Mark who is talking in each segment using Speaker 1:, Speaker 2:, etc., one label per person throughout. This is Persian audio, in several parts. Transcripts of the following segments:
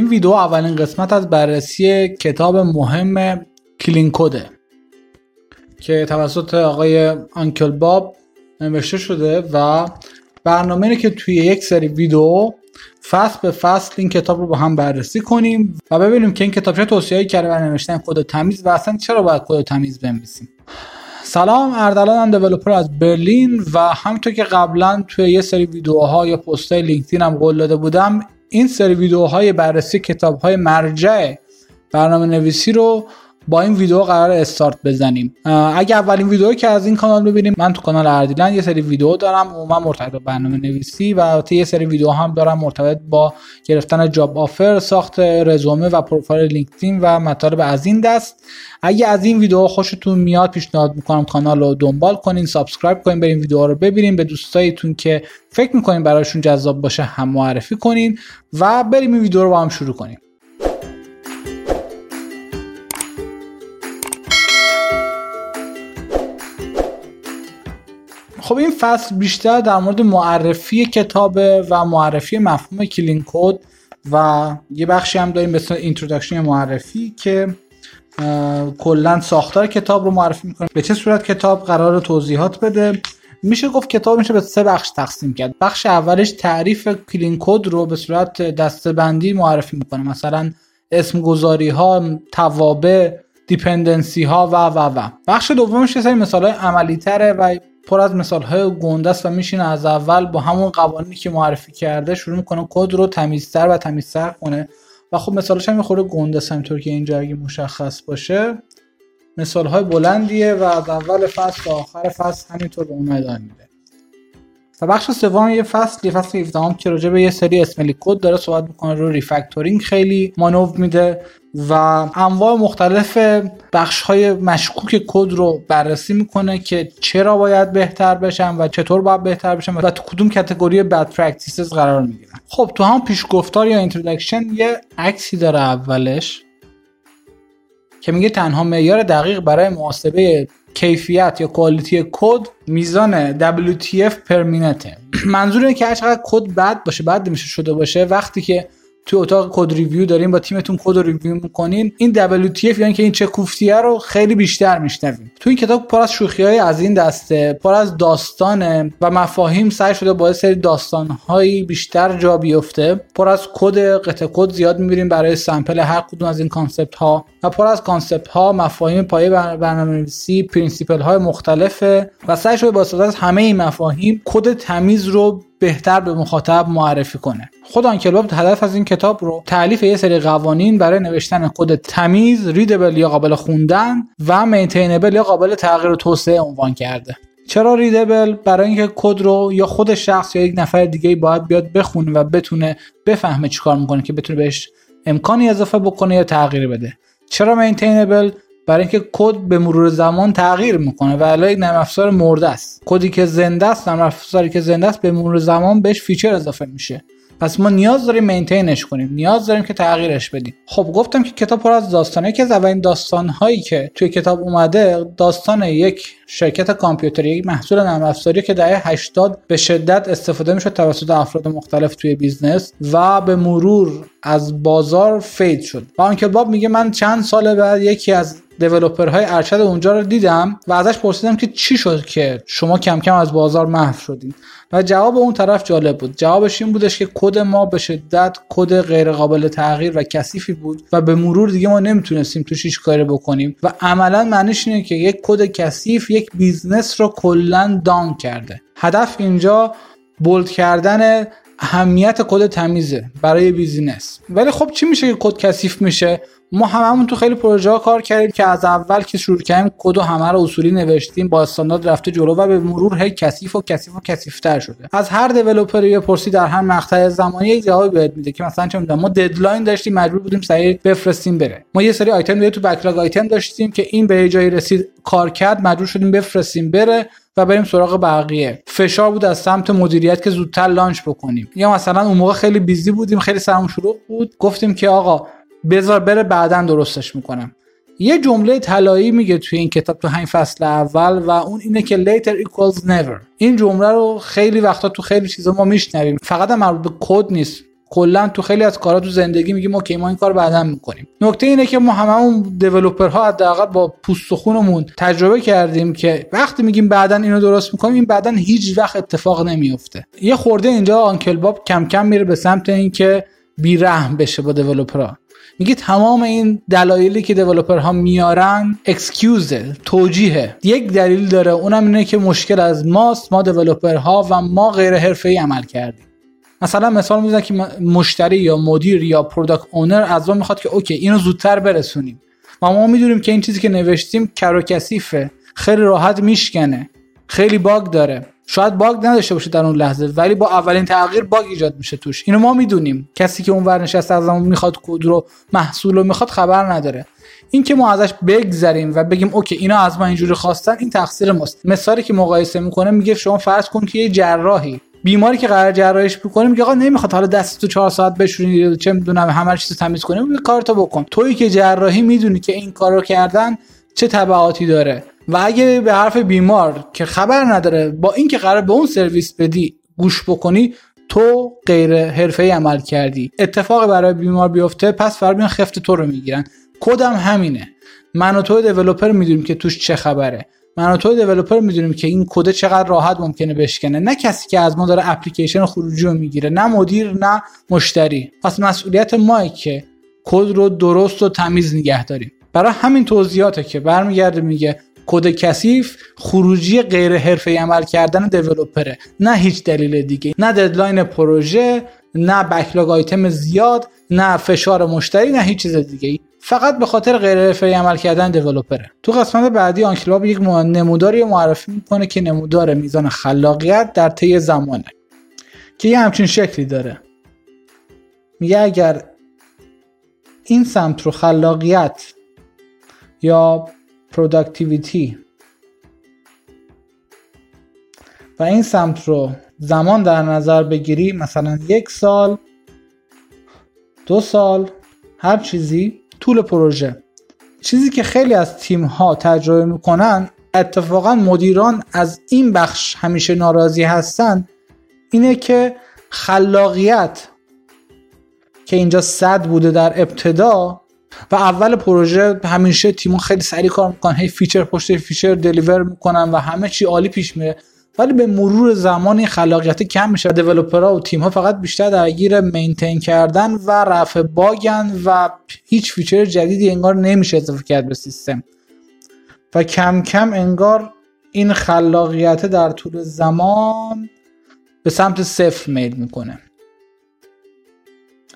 Speaker 1: این ویدیو اولین قسمت از بررسی کتاب مهم کلین کده که توسط آقای آنکل باب نوشته شده و برنامه اینه که توی یک سری ویدیو فصل به فصل این کتاب رو با هم بررسی کنیم و ببینیم که این کتاب چه توصیه‌ای کرده برای نوشتن کد تمیز و اصلا چرا باید کد تمیز بنویسیم. سلام اردلان دیولپر از برلین و همونطور که قبلا توی یه سری ویدیوها یا پستای لینکدین هم قول داده بودم این سری ویدیوهای بررسی کتابهای مرجع برنامه نویسی رو با این ویدیو قرار استارت بزنیم. اگه اولین ویدیو که از این کانال ببینیم من تو کانال already الان یه سری ویدیو دارم عموما مرتبط با برنامه نویسی و یه سری ویدیو هم دارم مرتبط با گرفتن job offer ساخت رزومه و پروفایل لینکدین و مطالب از این دست. اگه از این ویدیو خوشتون میاد پیشنهاد می‌کنم کانال رو دنبال کنین subscribe کنین برین ویدیو رو ببینین به دوستایتون که فکر می‌کنین براشون جذاب باشه هم معرفی کنین و بریم این ویدیو رو با هم شروع کنیم. خب این فصل بیشتر در مورد معرفی کتابه و معرفی مفهوم clean code و یه بخشی هم داریم به introduction معرفی که کلا ساختار کتاب رو معرفی می‌کنه. به چه صورت کتاب قرار توضیحات بده؟ میشه گفت کتاب میشه به سه بخش تقسیم کرد. بخش اولش تعریف clean code رو به صورت دسته‌بندی معرفی می‌کنه. مثلا اسم گذاری ها توابع dependency ها و و و. بخش دومش یه سری مثال های عملی تره و پر از مثال های گنده و میشینه از اول با همون قوانینی که معرفی کرده شروع می‌کنه کد رو تمیزتر و تمیزتر کنه. و خب مثالش هم خورده گنده است همینطور که اینجا اگه مشخص باشه. مثال های بلندیه و از اول فصل تا آخر فصل همینطور به اون ادامه میده و بخش سوم یه فصل یه فصل 17 که راجع به یه سری smelly code داره صحبت می‌کنه رو refactoring خیلی مانور میده. و انواع مختلف بخش های مشکوک کد رو بررسی می‌کنه که چرا باید بهتر بشن و چطور باید بهتر بشن و تو کدوم category bad practices قرار می‌گیرن. خب تو هم پیشگفتار یا introduction یه عکسی داره اولش که میگه تنها معیار دقیق برای محاسبه کیفیت یا quality کد میزان WTF per minute ه منظور اینه که هر چقدر کد بد باشه بد نوشته شده باشه وقتی که توی اتاق code review داریم با تیمتون code review می‌کنین. این WTF یعنی که این چه کوفتیه رو خیلی بیشتر میشنویم. تو این کتاب پر از شوخی های از این دسته پر از داستانه و مفاهیم سعی شده با سری داستان هایی بیشتر جا بیفته. پر از کد قطعه کد زیاد می‌بینیم برای sample هر کدوم از این concept ها و پر از concept ها مفاهیم پایه برنامه‌نویسی principle های مختلفه و سعی شده با استفاده از همه این مفاهیم کد تمیز رو بهتر به مخاطب معرفی کنه. خود Uncle Bob هدف از این کتاب رو تألیف یه سری قوانین برای نوشتن کد تمیز readable یا قابل خوندن و maintainable یا قابل تغییر و توسعه عنوان کرده. چرا readable برای اینکه کد رو یا خود شخص یا یک نفر دیگه باید بیاد بخونه و بتونه بفهمه چیکار می‌کنه که بتونه بهش امکانی اضافه بکنه یا تغییر بده. چرا maintainable برای اینکه کد به مرور زمان تغییر می‌کنه و والا یک نرم افزار مرده است. کدی که زنده است نرم افزاری که زنده است به مرور زمان بهش feature اضافه میشه. پس ما نیاز داریم maintain ش کنیم. نیاز داریم که تغییرش بدیم. خب گفتم که کتاب پر از داستانه. که از اولین داستان هایی که توی کتاب اومده داستان یک شرکت کامپیوتری یک محصول نرم افزاری که دهه 80 به شدت استفاده می‌شد توسط افراد مختلف توی business و به مرور از بازار fade شد. و Uncle Bob میگه من چند سال بعد یکی از های ارشد اونجا رو دیدم و ازش پرسیدم که چی شد که شما کم کم از بازار محو شدین. و جواب اون طرف جالب بود. جوابش این بودش که کد ما به شدت کد غیر قابل تغییر و کثیفی بود و به مرور دیگه ما نمی‌تونستیم توش هیچ کاری بکنیم و عملا معنیش اینه که یک کد کثیف یک business رو کلا down کرده. هدف اینجا bold کردن اهمیت کد تمیزه برای business. ولی خب چی میشه که کد کثیف میشه؟ ما هممون تو خیلی پروژه ها کار کردیم که از اول که شروع کردیم کد و همه رو اصولی نوشتیم با استاندارد رفته جلو و به مرور هی کثیف و کثیف و کثیفتر شده. از هر developer ی بپرسی در هر مقطع زمانی یک جوابی بهت میده که مثلا چه ما deadline داشتیم مجبور بودیم سریع بفرستیم بره. ما یه سری آیتم تو backlog item داشتیم که این به جایی رسید کار کرد مجبور شدیم بفرستیم بره و بریم سراغ بقیه. فشار بود از سمت مدیریت که زودتر launch بکنیم. یا مثلا اون موقع خیلی busy بودیم خیلی سرمون شلوغ بود. گفتیم که آقا بذار بره بعدا درستش می‌کنم. یه جمله طلایی میگه توی این کتاب تو همین فصل اول و اون اینه که later equals never. این جمله رو خیلی وقتا تو خیلی چیزا ما میشنویم. فقط هم مربوط به کد نیست. کلا تو خیلی از کارا تو زندگی میگیم okay ما این کار بعدا می‌کنیم. نکته اینه که ما هممون developer ها حداقل با پوست و خونمون تجربه کردیم که وقتی میگیم بعدا اینو درست می‌کنیم این بعدا هیچ وقت اتفاق نمیفته یه خورده اینجا Uncle Bob کم کم میره به سمت اینکه بیرحم بشه با developer ها میگه تمام این دلایلی که ها میارن excuse ه توجیه. یک دلیل داره اونم اینه که مشکل از ماست ما ها و ما غیر حرفه‌ای عمل کردیم. مثلا مثال می‌زنم که مشتری یا مدیر یا product owner از ما می‌خواد که okay اینو زودتر برسونیم. و ما می‌دونیم که این چیزی که نوشتیم کد خیلی راحت میشکنه خیلی bug داره. شاید bug نداشته باشه در اون لحظه ولی با اولین تغییر bug ایجاد میشه توش. اینو ما می‌دونیم. کسی که اون نشسته از می‌خواد کد رو محصول رو می‌خواد خبر نداره. این که ما ازش بگذریم و بگیم اوکی اینا از ما اینجوری خواستن این تقصیر ماست. مثالی که مقایسه می‌کنه میگه شما فرض کن که یه جراحی. بیماری که قرار جراحیش بکنه میگه آقا نمی‌خواد حالا دست تو 4 ساعت بشورین چه می‌دونم همه چیز تمیز کنی کار کارتو بکن. تویی که جراحی می‌دونی که این کارو کردن چه تبعاتی داره. و اگه به حرف بیمار که خبر نداره با اینکه قرار به اون سرویس بدی گوش بکنی تو غیر حرفه عمل کردی. اتفاق برای بیمار بیفته پس فرمیان خفت تو رو می‌گیرن. کدم همینه؟ من و تو developer می‌دونیم که توش چه خبره. من و تو developer می‌دونیم که این کد چقدر راحت ممکنه بشکنه. نه کسی که از ما داره اپلیکیشن خروجی رو می‌گیره نه مدیر نه مشتری. پس مسئولیت ماست که کد رو درست و تمیز نگه داریم. برای همین توضیحاته که برمیگرده میگه کد کثیف خروجی غیر حرفه‌ای عمل کردن developer ه نه هیچ دلیل دیگه. نه deadline پروژه نه بکلاگ آیتم زیاد نه فشار مشتری نه هیچ چیز دیگه فقط به خاطر غیر حرفه‌ای عمل کردن دیولپره تو قسمت بعدی آنکلاب یک نموداری معرفی می‌کنه که نمودار میزان خلاقیت در طی زمانه. که یه همچین شکلی داره. میگه اگر این سمت رو خلاقیت یا productivity. و این سمت رو زمان در نظر بگیری مثلا یک سال دو سال هر چیزی طول پروژه. چیزی که خیلی از تیم ها تجربه می‌کنن اتفاقا مدیران از این بخش همیشه ناراضی هستن اینه که خلاقیت که اینجا صد بوده در ابتدا و اول پروژه همیشه تیما خیلی سریع کار می‌کنن هی feature پشت feature deliver می‌کنن و همه چی عالی پیش میره. ولی به مرور زمان این خلاقیت کم میشه. developer ها و تیم ها فقط بیشتر درگیر maintain کردن و رفع bug ن و هیچ feature جدیدی انگار نمیشه اضافه کرد به سیستم. و کم کم انگار این خلاقیت در طول زمان به سمت صفر میل می‌کنه.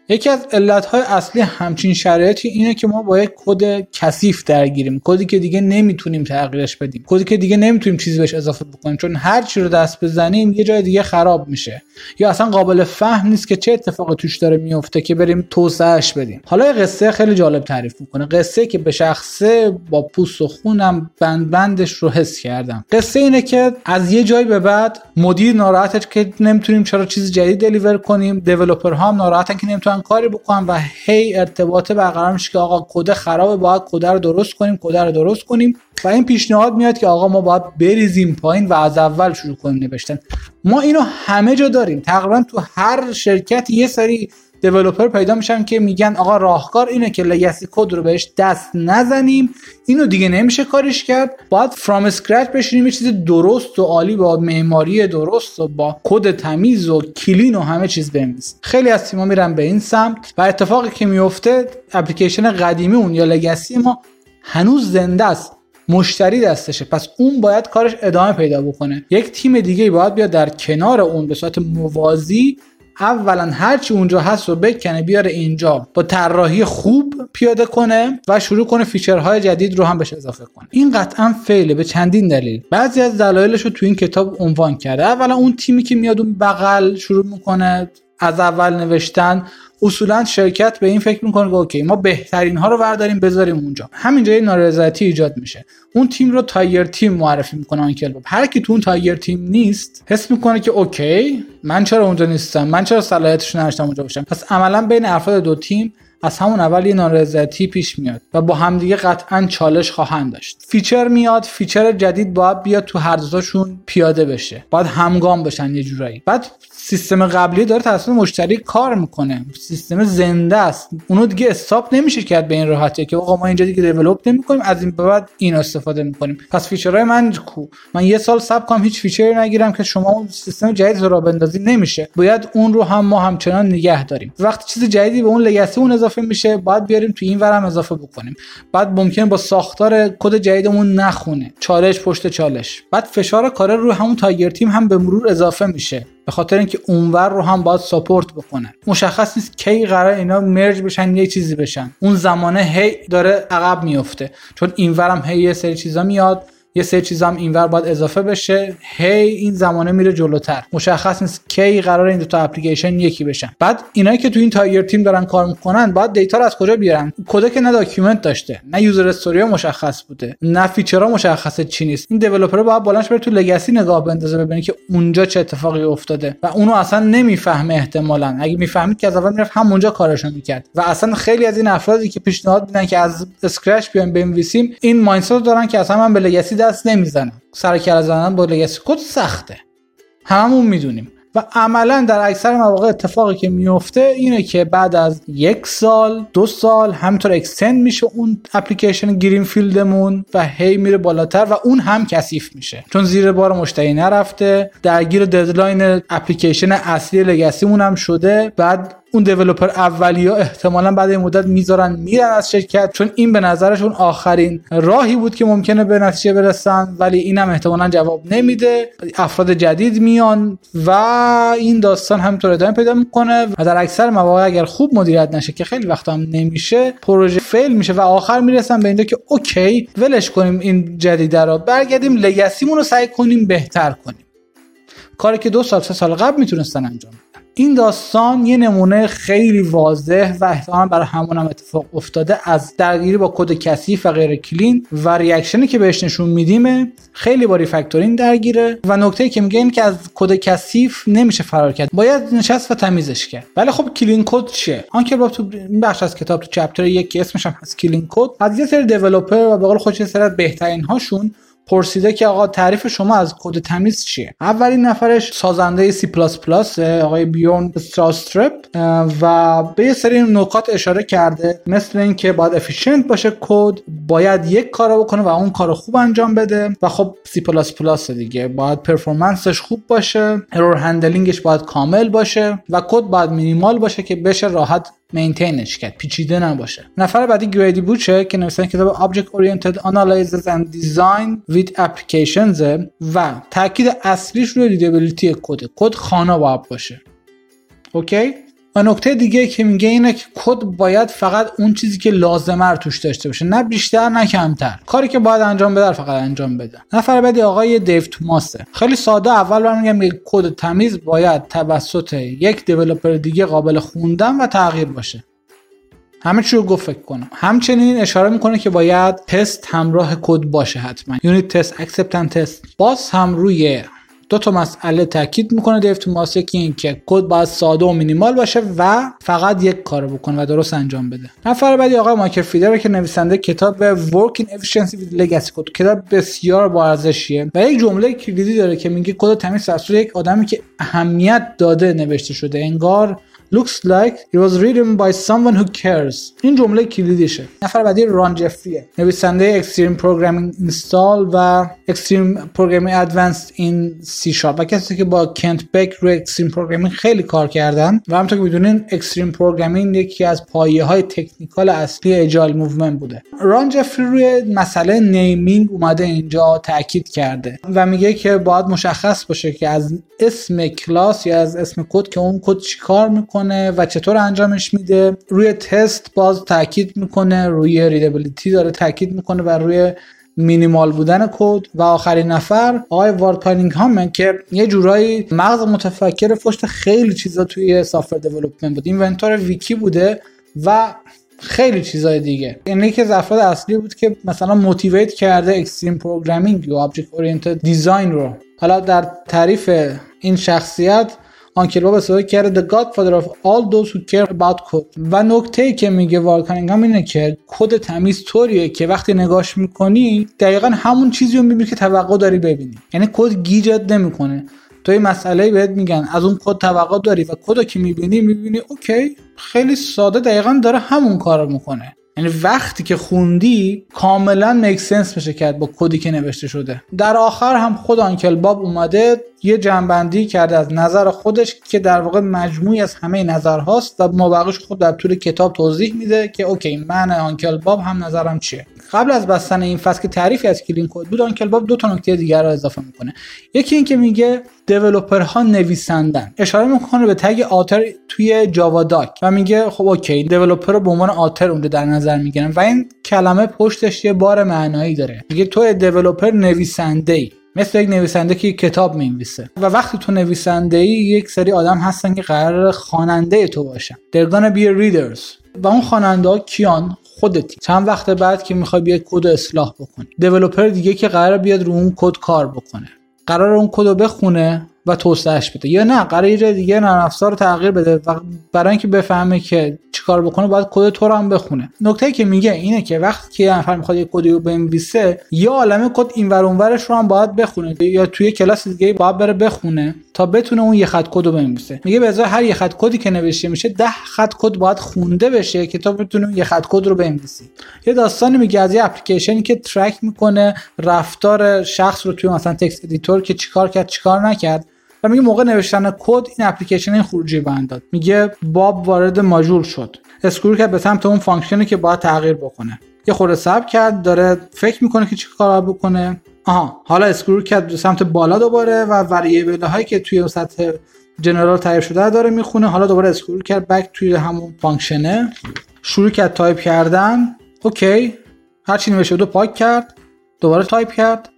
Speaker 1: یکی از علتهای اصلی همچین شرایطی اینه که ما با یک کد کثیف درگیریم. کدی که دیگه نمی‌تونیم تغییرش بدیم. کدی که دیگه نمی‌تونیم چیزی بهش اضافه بکنیم. چون هر چی رو دست بزنیم یه جای دیگه خراب میشه. یا اصلا قابل فهم نیست که چه اتفاقی توش داره میفته که بریم توسعهش بدیم. حالا یه قصه خیلی جالب تعریف می‌کنه. قصه که به شخصه با پوست و خونم بند بندش رو حس کردم. قصه اینه که از یه جای به بعد مدیر ناراحته که نمی‌تونیم چرا چیز جدید دلیور کنیم. دیولپرها هم ناراحتن که نمی‌تونن کاری بکنم و هی ارتباط برقرار میشه که آقا کد خرابه باید کد رو درست کنیم کد رو درست کنیم. و این پیشنهاد میاد که آقا ما باید بریزیم پایین و از اول شروع کنیم نوشتن. ما اینو همه جا داریم. تقریبا تو هر شرکت یه سری developer پیدا میشن که میگن آقا راهکار اینه که legacy code رو بهش دست نزنیم. اینو دیگه نمیشه کارش کرد. باید from scratch بشینیم. یه چیز درست و عالی با معماری درست و با کد تمیز و clean و همه چیز بنویسیم خیلی از تیم‌ها میرن به این سمت و اتفاقی که میفته اپلیکیشن قدیمیمون یا legacy ما هنوز زنده است. مشتری دستشه. پس اون باید کارش ادامه پیدا بکنه. یک تیم دیگه باید بیاد در کنار اون به صورت موازی اولا هرچی اونجا هست رو بکنه بیاره اینجا با طراحی خوب پیاده کنه و شروع کنه feature های جدید رو هم بهش اضافه کنه. این قطعا fail ه به چندین دلیل. بعضی از دلایلش رو تو این کتاب عنوان کرده. اولا اون تیمی که میاد اون بغل شروع می‌کنه از اول نوشتن اصولا شرکت به این فکر می‌کنه که اوکی ما بهترین ها رو برداریم بذاریم اونجا. همینجا یه نارضایتی ایجاد میشه. اون تیم رو tiger team معرفی می‌کنه Uncle Bob هر کی تو اون tiger team نیست حس می‌کنه که اوکی من چرا اونجا نیستم؟ من چرا صلاحیتش نداشتم اونجا باشم؟ پس عملا بین افراد دو تیم از همون اول یه نارضایتی پیش میاد و با همدیگه قطعا چالش خواهند داشت. feature میاد feature جدید باید بیاد تو هر دوتاشون پیاده بشه. باید همگام بشن یه جورایی. بعد سیستم قبلی داره توسط مشتری کار می‌کنه. سیستم زنده است. اونو دیگه stop نمیشه کرد به این راحتی که آقا ما اینجا دیگه develop نمی‌کنیم از این به بعد این استفاده می‌کنیم. پس feature های من کو؟ من یه سال صبر کنم هیچ feature ی نگیرم که شما اون سیستم جدید رو بندازی نمیشه. باید اون رو هم ما همچنان نگه داریم. وقتی چیز جدیدی به اون legacy مون میشه باید بیاریم تو این ورم اضافه بکنیم. بعد ممکن با ساختار کد جدیدمون نخونه. چالش پشت چالش. بعد فشار کار رو همون tiger team هم به مرور اضافه میشه. به خاطر اینکه اونور رو هم باید support بکنن مشخص نیست کی قرار اینا merge بشن یه چیزی بشن. اون زمانه هی داره عقب میفته. چون اینورم هی یه سری چیزا میاد. یه سری چیز هم اینور باید اضافه بشه. هی این زمانه میره جلوتر. مشخص نیست کی قرار این دو تا اپلیکیشن یکی بشن. بعد اینایی که تو این tiger team دارن کار می‌کنن باید data رو از کجا بیارن؟ کد که نه document داشته نه user story مشخص بوده نه feature ها مشخصه چی نیست. این developer باید بالاخره بره تو legacy نگاه بندازه ببینه که اونجا چه اتفاقی افتاده. و اونو اصلا نمی‌فهمه احتمالا. اگه می‌فهمید که از اول می‌رفت همونجا کارشو می‌کرد. و اصلا خیلی از این افرادی که پیشنهاد میدن که از scratch بیایم بنویسیم این mindset دارن که اصلا من به legacy دست نمی‌زنم. سر کله زدن با legacy code سخته. هممون می‌دونیم. و عملا در اکثر مواقع اتفاقی که میفته اینه که بعد از یک سال دو سال همینطور extend میشه اون اپلیکیشن greenfield مون و هی میره بالاتر و اون هم کثیف میشه. چون زیر بار مشتری نرفته درگیر deadline اپلیکیشن اصلی legacy مون هم شده. بعد اون developer اولیا احتمالا بعد این مدت می‌ذارن میرن از شرکت چون این به نظرشون آخرین راهی بود که ممکنه به نتیجه برسن ولی اینم احتمالا جواب نمیده. افراد جدید میان و این داستان همینطور ادامه پیدا می‌کنه و در اکثر مواقع اگر خوب مدیریت نشه که خیلی وقتا هم نمیشه پروژه fail میشه و آخر می‌رسن به اینجا که اوکی ولش کنیم این جدیده رو برگردیم legacy مون رو سعی کنیم بهتر کنیم. کاری که دو سال سه سال قبل می‌تونستن انجام این داستان یه نمونه خیلی واضح و احتمالا برای هممون هم اتفاق افتاده از درگیری با کد کثیف و غیر clean و reaction ی که بهش نشون میدیم خیلی با refactoring درگیره و نکته که میگه این که از کد کثیف نمیشه فرار کرد. باید نشست و تمیزش کرد. ولی خب clean code چیه؟ آنکل تو این بخش از کتاب تو chapter یک که اسمش هم هست clean code. از یه سری developer و به قول خودش سری بهترین هاشون پرسیده که آقا تعریف شما از کد تمیز چیه؟ اولین نفرش سازنده C++ آقای Bjarne Stroustrup و به یه سری نکات اشاره کرده مثل اینکه باید efficient باشه کد باید یک کار بکنه و اون کار خوب انجام بده. و خب سی پلاس پلاس دیگه. باید performance ش خوب باشه. error handling ش باید کامل باشه. و کد باید مینیمال باشه که بشه راحت maintain ش کرد. پیچیده نباشه. نفر بعدی Grady Booch ه که نویسنده کتاب Object Oriented Analysis and Design with Applications و تاکید اصلیش روی readability کد کد خوانا باید باشه. okay؟ و نکته دیگه که میگه اینه که کد باید فقط اون چیزی که لازمه رو توش داشته باشه نه بیشتر نه کمتر. کاری که باید انجام بده فقط انجام بده. نفر بعدی آقای دیو توماسه خیلی ساده اول برام میگم کد تمیز باید توسط یک developer دیگه قابل خوندن و تغییر باشه. همه چی رو گفت فکر کنم. همچنین اشاره می‌کنه که باید تست همراه کد باشه حتما. unit test acceptance test. باز هم روی دو تا مسئله تاکید می‌کنه دیو توماسه که این که کد باید ساده و مینیمال باشه و فقط یک کار بکنه و درست انجام بده. نفر بعدی آقای مایکل فیدر که نویسنده کتاب Working Effectively with Legacy Code کتاب بسیار با ارزشیه و یک جمله کلیدی داره که میگه کد تمیز توسط یک آدمی که اهمیت داده نوشته شده. انگار looks like it was written by someone who cares. این جمله کلیدیشه. نفر بعدی ران جفریه. نویسنده Extreme Programming Installed و Extreme Programming Adventures in C Sharp. و کسی که با کنت بک روی Extreme Programming خیلی کار کردن و همونطور که می‌دونین Extreme Programming یکی از پایه های technical اصلی agile movement بوده. ران جفری روی مسئله naming اومده اینجا تاکید کرده و میگه که باید مشخص باشه که از اسم کلاس یا از اسم کد که اون کد چیکار می‌کنه و چطور انجامش میده. روی تست باز تاکید می‌کنه روی readability داره تاکید می‌کنه و روی مینیمال بودن کد. و آخرین نفر آقای وارد کانینگهامن که یه جورایی مغز متفکر پشت خیلی چیزا توی software development بود. inventor ویکی بوده و خیلی چیزای دیگه. یعنی یکی از اصلی بود که مثلا motivate کرده extreme programming یا object oriented design رو. حالا در تعریف این شخصیت آنکل باب استفاده کرده the godfather of all those who care about code. و نکته که میگه وارد کانینگهام اینه که کد تمیز طوریه که وقتی نگاش می‌کنی دقیقا همون چیزی رو می‌بینی که توقع داری ببینی. یعنی کد گیجت نمی‌کنه. تو یه مسئله بهت میگن از اون کد توقع داری و کد که می‌بینی می‌بینی okay خیلی ساده دقیقا داره همون کار می‌کنه. یعنی وقتی که خوندی کاملا make sense بشه کرد با کدی که نوشته شده. در آخر هم خود آنکل باب اومده یه جمع‌بندی کرده از نظر خودش که در واقع مجموعی از همه نظرهاست و مابقیش خود در طول کتاب توضیح میده که okay من آنکل باب هم نظرم چیه. قبل از بستن این فصل که تعریفی از clean code بود آنکل باب دو تا نکته دیگر رو اضافه می‌کنه. یکی این که میگه ها نویسندن. اشاره می‌کنه به تگ author توی Javadoc و میگه خب okay developer رو به عنوان author اونجا در نظر می‌گیرن و این کلمه پشتش یه بار معنایی داره. میگه تو developer نویسنده ای مثل یک نویسنده که کتاب می‌نویسه. و وقتی تو نویسنده ای یک سری آدم هستن که قرار خواننده تو باشن. Gonna be readers. و اون خواننده کیان؟ خودتی. چند وقت بعد که می‌خوای بیاد کد اصلاح بکنی. developer دیگه که قرار بیاد رو اون کد کار بکنه. قرار اون کد رو بخونه و توسعهش بده. یا نه قرار دیگه نرم افزار رو تغییر بده. و برای اینکه بفهمه که چیکار بکنه باید کد تو رو هم بخونه. نکته که میگه اینه که وقتی که نفر می‌خواد یه کدی رو بنویسه یه عالمه کد این ور اونورش رو هم باید بخونه. یا توی کلاس دیگه باید بره بخونه تا بتونه اون یه خط کد رو بنویسه. میگه به ازای هر یه خط کدی که نوشته میشه ده خط کد باید خونده بشه که تا بتونه یه خط کد رو بنویسی. یه داستانی میگه از یه اپلیکیشنی که track می‌کنه رفتار شخص رو توی مثلا text editor که چیکار کرد چیکار نکرد. و میگه موقع نوشتن کد این اپلیکیشن این خروجی به من داد. میگه باب وارد ماژول شد. scroll کرد به سمت اون function ی که باید تغییر بکنه. یه خورده صبر کرد داره فکر می‌کنه که چی کار بکنه. آها حالا scroll کرد به سمت بالا دوباره و variable هایی که توی سطح general تعریف شده داره می‌خونه. حالا دوباره scroll کرد back توی همون function ه. شروع کرد تایپ کردن. okay. هر چی نوشته بود پاک کرد. دوباره تایپ کرد.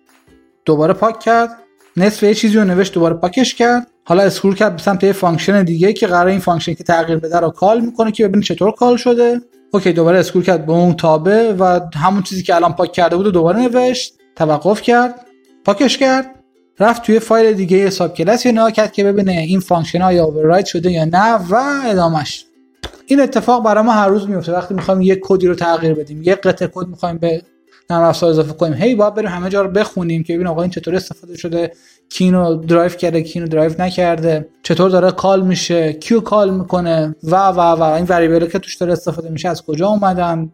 Speaker 1: دوباره پاک کرد. نصف یه چیزی رو نوشت دوباره پاکش کرد. حالا scroll کرد به سمت یه function دیگه که قرار این function که تغییر بده رو call می‌کنه که ببینید چطور call شده. okay دوباره scroll کرد به اون تابع و همون چیزی که الان پاک کرده بود دوباره نوشت. توقف کرد. پاکش کرد. رفت توی فایل دیگه subclass کرد که ببینه این function ها یا شده یا نه و ادامش این اتفاق برای ما هر روز میفته وقتی می‌خوایم یه کدی رو تغییر بدیم یه قطعه کد می‌خوایم به نرم افزار اضافه کنیم. هی باید بریم همه جا رو بخونیم که ببین آقا این چطور استفاده شده کی اینو derive کرده کی اینو derive نکرده چطور داره call میشه کی اینو call می‌کنه؟ و و و. این variable که توش داره استفاده میشه از کجا اومدن؟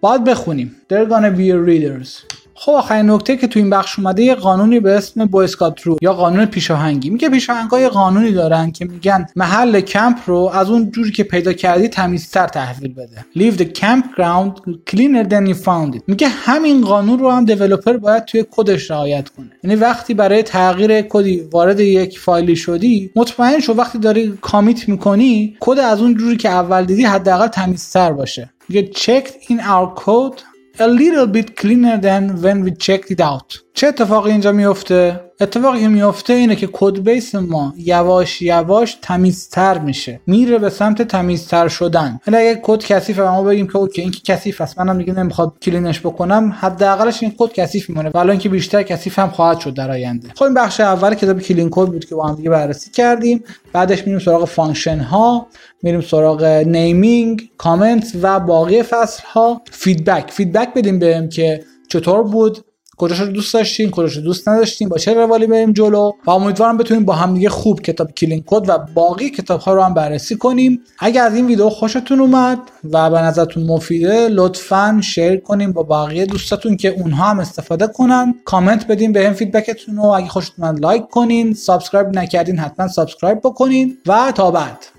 Speaker 1: باید بخونیم. They're gonna be readers. خب آخرین نکته که تو این بخش اومده یه قانونی به اسم boy scout rule یا قانون پیشاهنگی. میگه پیشاهنگا یه قانونی دارن که میگن محل کمپ رو از اون جوری که پیدا کردی تمیزتر تحویل بده. Leave the campground cleaner than you found it. میگه همین قانون رو هم developer باید توی کدش رعایت کنه. یعنی وقتی برای تغییر کدی وارد یک فایلی شدی مطمئن شو وقتی داری commit می‌کنی کد از اون جوری که اول دیدی حداقل تمیزتر باشه. میگه checked in our code a little bit cleaner than when we checked it out چه اتفاقی اینجا میفته اتفاقی که میفته اینه که code base ما یواش یواش تمیزتر میشه. میره به سمت تمیزتر شدن. حالا اگه کد کثیفه ما بگیم که okay این که کثیف است. منم دیگه نمی‌خواد clean ش بکنم. حداقلش این کد کثیف میمونه. ولی اینکه بیشتر کثیف هم خواهد شد در آینده. خب این بخش اول کتاب clean code بود که با هم دیگه بررسی کردیم. بعدش میریم سراغ function ها. میریم سراغ naming comment و باقی فصل ها feedback. feedback بدیم بهم که چطور بود. کجاش رو دوست داشتین کجاش رو دوست نداشتین با چه روالی بریم جلو؟ و امیدوارم بتونیم با هم دیگه خوب کتاب Clean Code و باقی کتاب ها رو هم بررسی کنیم. اگر از این ویدیو خوشتون اومد و به نظرتون مفیده لطفا share کنیم با بقیه دوستاتون که اونها هم استفاده کنن. کامنت بدین به هم feedback تون رو. اگه خوشتون اومد like کنین. subscribe نکردین حتما subscribe بکنین. و تا بعد.